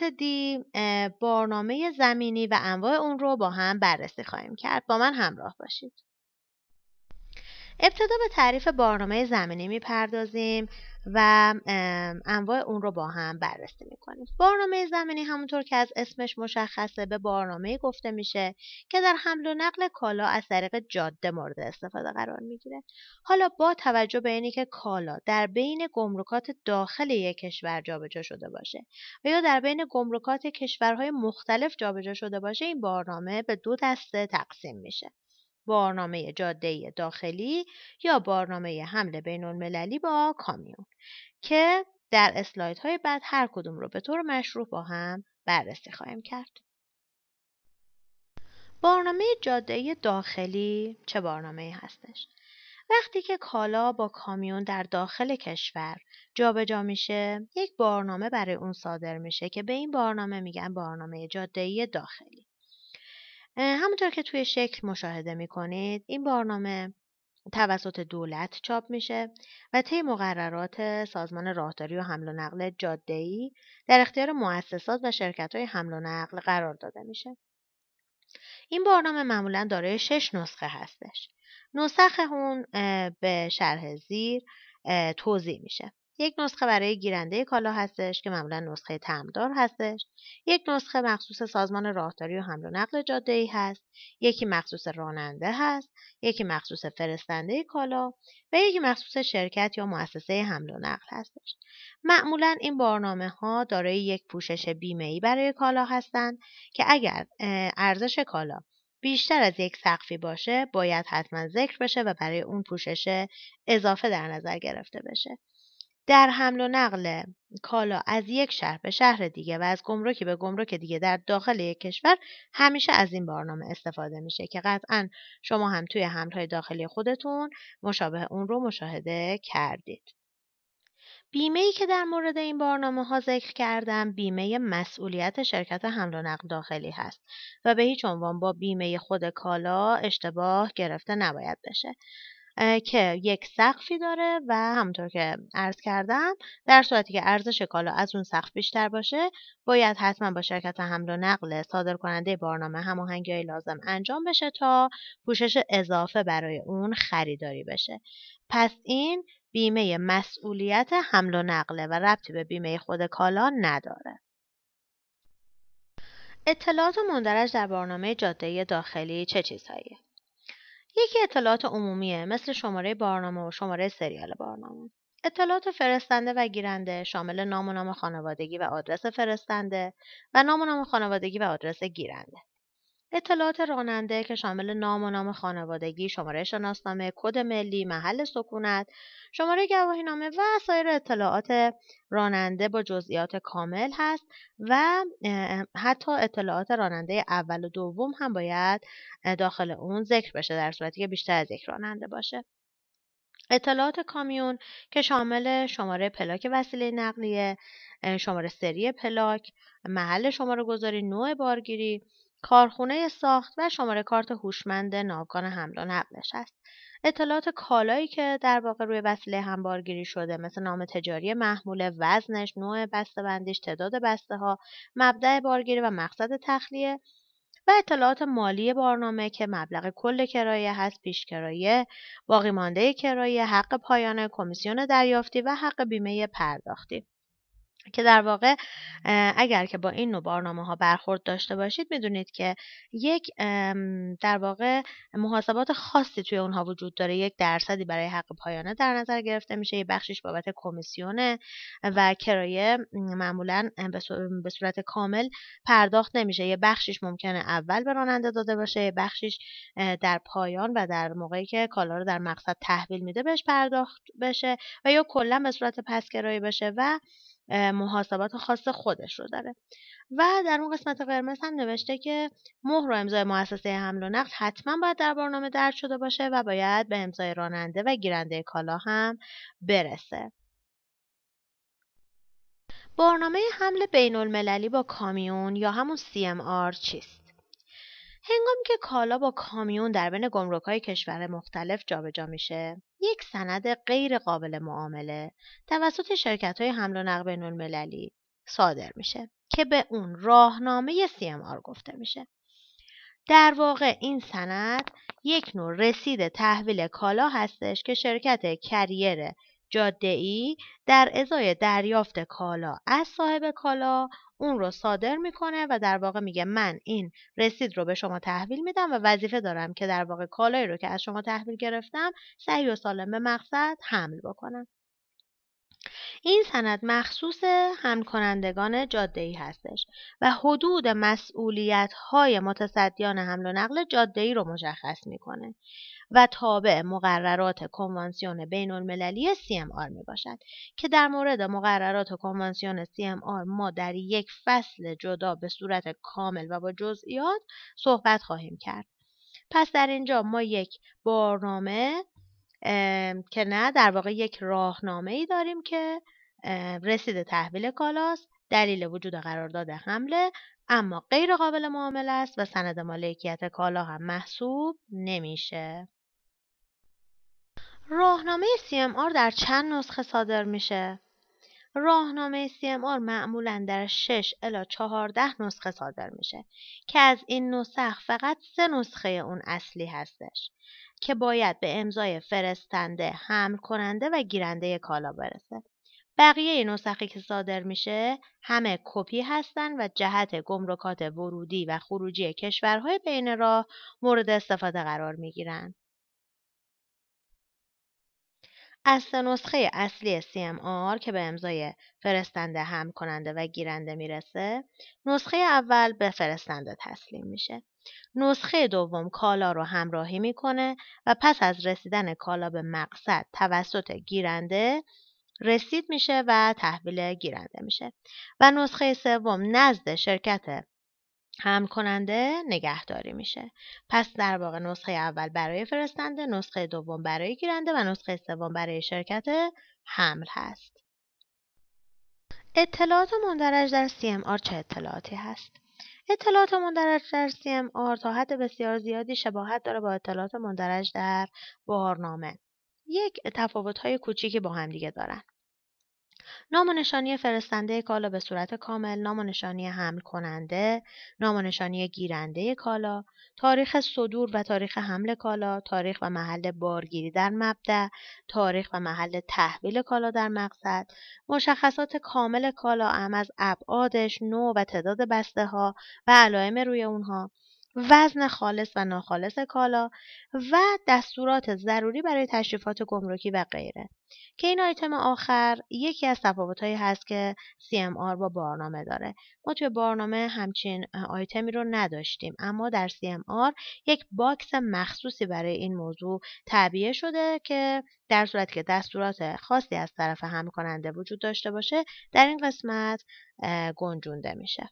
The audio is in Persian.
قسمت دی برنامه زمینی و انواع اون رو با هم بررسی خواهیم کرد. با من همراه باشید. ابتدا به تعریف برنامه زمینی می‌پردازیم و انواع اون رو با هم بررسی می‌کنیم. برنامه زمینی همونطور که از اسمش مشخصه به برنامه گفته میشه که در حمل و نقل کالا از طریق جاده مورد استفاده قرار می‌گیره. حالا با توجه به اینی که کالا در بین گمرکات داخل یک کشور جابجا شده باشه و یا در بین گمرکات کشورهای مختلف جابجا شده باشه این برنامه به دو دسته تقسیم میشه. بارنامه جاده داخلی یا بارنامه حمل بین المللی با کامیون که در اسلاید های بعد هر کدوم رو به طور مشروع با هم بررسی خواهیم کرد. بارنامه جاده داخلی چه بارنامه هستش؟ وقتی که کالا با کامیون در داخل کشور جابجا جا میشه یک بارنامه برای اون صادر میشه که به این بارنامه میگن بارنامه جاده داخلی همونطور که توی شکل مشاهده می‌کنید این برنامه توسط دولت چاپ میشه و طی مقررات سازمان راهداری و حمل و نقل جاده‌ای در اختیار مؤسسات و شرکت های حمل و نقل قرار داده میشه. این برنامه معمولا دارای شش نسخه هستش. نسخه اون به شرح زیر توضیح میشه. یک نسخه برای گیرنده کالا هستش که معمولا نسخه تمدار هستش. یک نسخه مخصوص سازمان راهداری و حمل و نقل جاده ای هست. یکی مخصوص راننده هست. یکی مخصوص فرستنده کالا و یکی مخصوص شرکت یا مؤسسه حمل و نقل هستش. معمولا این برنامه ها دارای یک پوشش بیمه ای برای کالا هستند که اگر ارزش کالا بیشتر از یک سقفی باشه باید حتما ذکر بشه و برای اون پوشش اضافه در نظر گرفته بشه. در حمل و نقل کالا از یک شهر به شهر دیگه و از گمرکی به گمرک دیگه در داخل یک کشور همیشه از این برنامه استفاده میشه که قطعا شما هم توی حملهای داخلی خودتون مشابه اون رو مشاهده کردید. بیمه ای که در مورد این برنامه ها ذکر کردم بیمه مسئولیت شرکت حمل و نقل داخلی هست و به هیچ عنوان با بیمه خود کالا اشتباه گرفته نباید بشه. که یک سقفی داره و همونطور که عرض کردم در صورتی که ارزش کالا از اون سقف بیشتر باشه باید حتما با شرکت حمل و نقل صادر کننده برنامه هماهنگی لازم انجام بشه تا پوشش اضافه برای اون خریداری بشه. پس این بیمه مسئولیت حمل و نقله و ربطی به بیمه خود کالا نداره. اطلاعات مندرج در برنامه جاده داخلی چه چیزهاییه یکی اطلاعات عمومیه مثل شماره برنامه و شماره سریال برنامه. اطلاعات فرستنده و گیرنده شامل نام و نام خانوادگی و آدرس فرستنده و نام و نام خانوادگی و آدرس گیرنده. اطلاعات راننده که شامل نام و نام خانوادگی، شماره شناسنامه، کد ملی، محل سکونت، شماره گواهینامه و سایر اطلاعات راننده با جزئیات کامل هست و حتی اطلاعات راننده اول و دوم هم باید داخل اون ذکر بشه در صورتی که بیشتر از یک راننده باشه. اطلاعات کامیون که شامل شماره پلاک وسیله نقلیه، شماره سری پلاک، محل شماره گذاری، نوع بارگیری، کارخونه ساخت و شماره کارت هوشمند ناوگان حمل و نقلش است. اطلاعات کالایی که در واقع روی وسیله هم بارگیری شده مثل نام تجاری محموله، وزنش، نوع بندیش، تعداد بسته ها، مبدع بارگیری و مقصد تخلیه و اطلاعات مالی برنامه که مبلغ کل کرایه هست، پیش کرایه، باقی مانده کرایه، حق پایانه، کمیسیون دریافتی و حق بیمه پرداختی. که در واقع اگر که با این نوع برنامه ها برخورد داشته باشید می‌دونید که یک در واقع محاسبات خاصی توی اونها وجود داره. یک درصدی برای حق پایانه در نظر گرفته میشه یه بخشش بابت کمیسیونه و کرایه معمولا به صورت کامل پرداخت نمیشه. یه بخشش ممکنه اول به راننده داده باشه یه بخشش در پایان و در موقعی که کالا رو در مقصد تحویل میده بهش پرداخت بشه و یا کلا به صورت پس کرایه بشه و محاسبات خاص خودش رو داره و در اون قسمت قرمز هم نوشته که مهر و امضای مؤسسه حمل و نقل حتما باید در برنامه درد شده باشه و باید به امضای راننده و گیرنده کالا هم برسه برنامه حمل بین المللی با کامیون یا همون CMR چیست؟ هنگامی که کالا با کامیون در بین های کشور مختلف جابجا میشه یک سند غیر قابل معامله توسط های حمل و نقل بین المللی صادر میشه که به اون راهنامه CMR گفته میشه. در واقع این سند یک نوع رسید تحویل کالا هستش که شرکت کریر ای در ازای دریافت کالا. از صاحب کالا اون رو صادر می‌کنه و در واقع میگه من این رسید رو به شما تحویل میدم و وظیفه دارم که در واقع کالایی رو که از شما تحویل گرفتم صحیح و سالم به مقصد حمل بکنم. این سند مخصوص حمل کنندگان جاده ای هستش و حدود مسئولیت های متصدیان حمل و نقل جاده ای رو مشخص می‌کنه. و تابع مقررات کنوانسیون بین المللی CMR می باشد که در مورد مقررات کنوانسیون CMR ما در یک فصل جدا به صورت کامل و با جزئیات صحبت خواهیم کرد. پس در اینجا ما یک بارنامه که نه در واقع یک راهنامه ای داریم که رسید تحویل کالاست دلیل وجود قرارداد حمله اما غیر قابل معامله است و سند مالکیت کالا هم محسوب نمیشه راهنامه CMR در چند نسخه صادر میشه؟ راهنامه CMR معمولا در 6 الا 14 نسخه صادر میشه که از این نسخ فقط سه نسخه اون اصلی هستش که باید به امضای فرستنده، حمل کننده و گیرنده کالا برسه. بقیه نسخی که صادر میشه همه کپی هستن و جهت گمرکات ورودی و خروجی کشورهای بین راه مورد استفاده قرار می‌گیرن. سه نسخه اصلی CMR که به امضای فرستنده هم کننده و گیرنده می‌رسه نسخه اول به فرستنده تسلیم میشه. نسخه دوم کالا رو همراهی می‌کنه و پس از رسیدن کالا به مقصد توسط گیرنده رسید میشه و تحویل گیرنده میشه. و نسخه سوم نزد شرکت حمل کننده نگهداری میشه. پس در واقع نسخه اول برای فرستنده، نسخه دوم برای گیرنده و نسخه سوم برای شرکت حمل هست. اطلاعات مندرج در CMR چه اطلاعاتی هست؟ اطلاعات مندرج در CMR تا حد بسیار زیادی شباهت داره با اطلاعات مندرج در بارنامه. یک تفاوت کوچیکی با هم دیگه دارن. نام و نشانی فرستنده کالا به صورت کامل، نام و نشانی حمل کننده، نام و نشانی گیرنده کالا، تاریخ صدور و تاریخ حمل کالا، تاریخ و محل بارگیری در مبدع، تاریخ و محل تحویل کالا در مقصد، مشخصات کامل کالا ام از ابعادش، نوع و تعداد بسته ها و علائم روی اونها، وزن خالص و ناخالص کالا و دستورات ضروری برای تشریفات گمرکی و غیره. که این آیتم آخر یکی از تفاوتهایی هست که CMR با بارنامه داره. ما توی بارنامه همچین آیتمی رو نداشتیم اما در CMR یک box مخصوصی برای این موضوع تعبیه شده که در صورتی که دستورات خاصی از طرف حمل کننده وجود داشته باشه در این قسمت گنجونده میشه.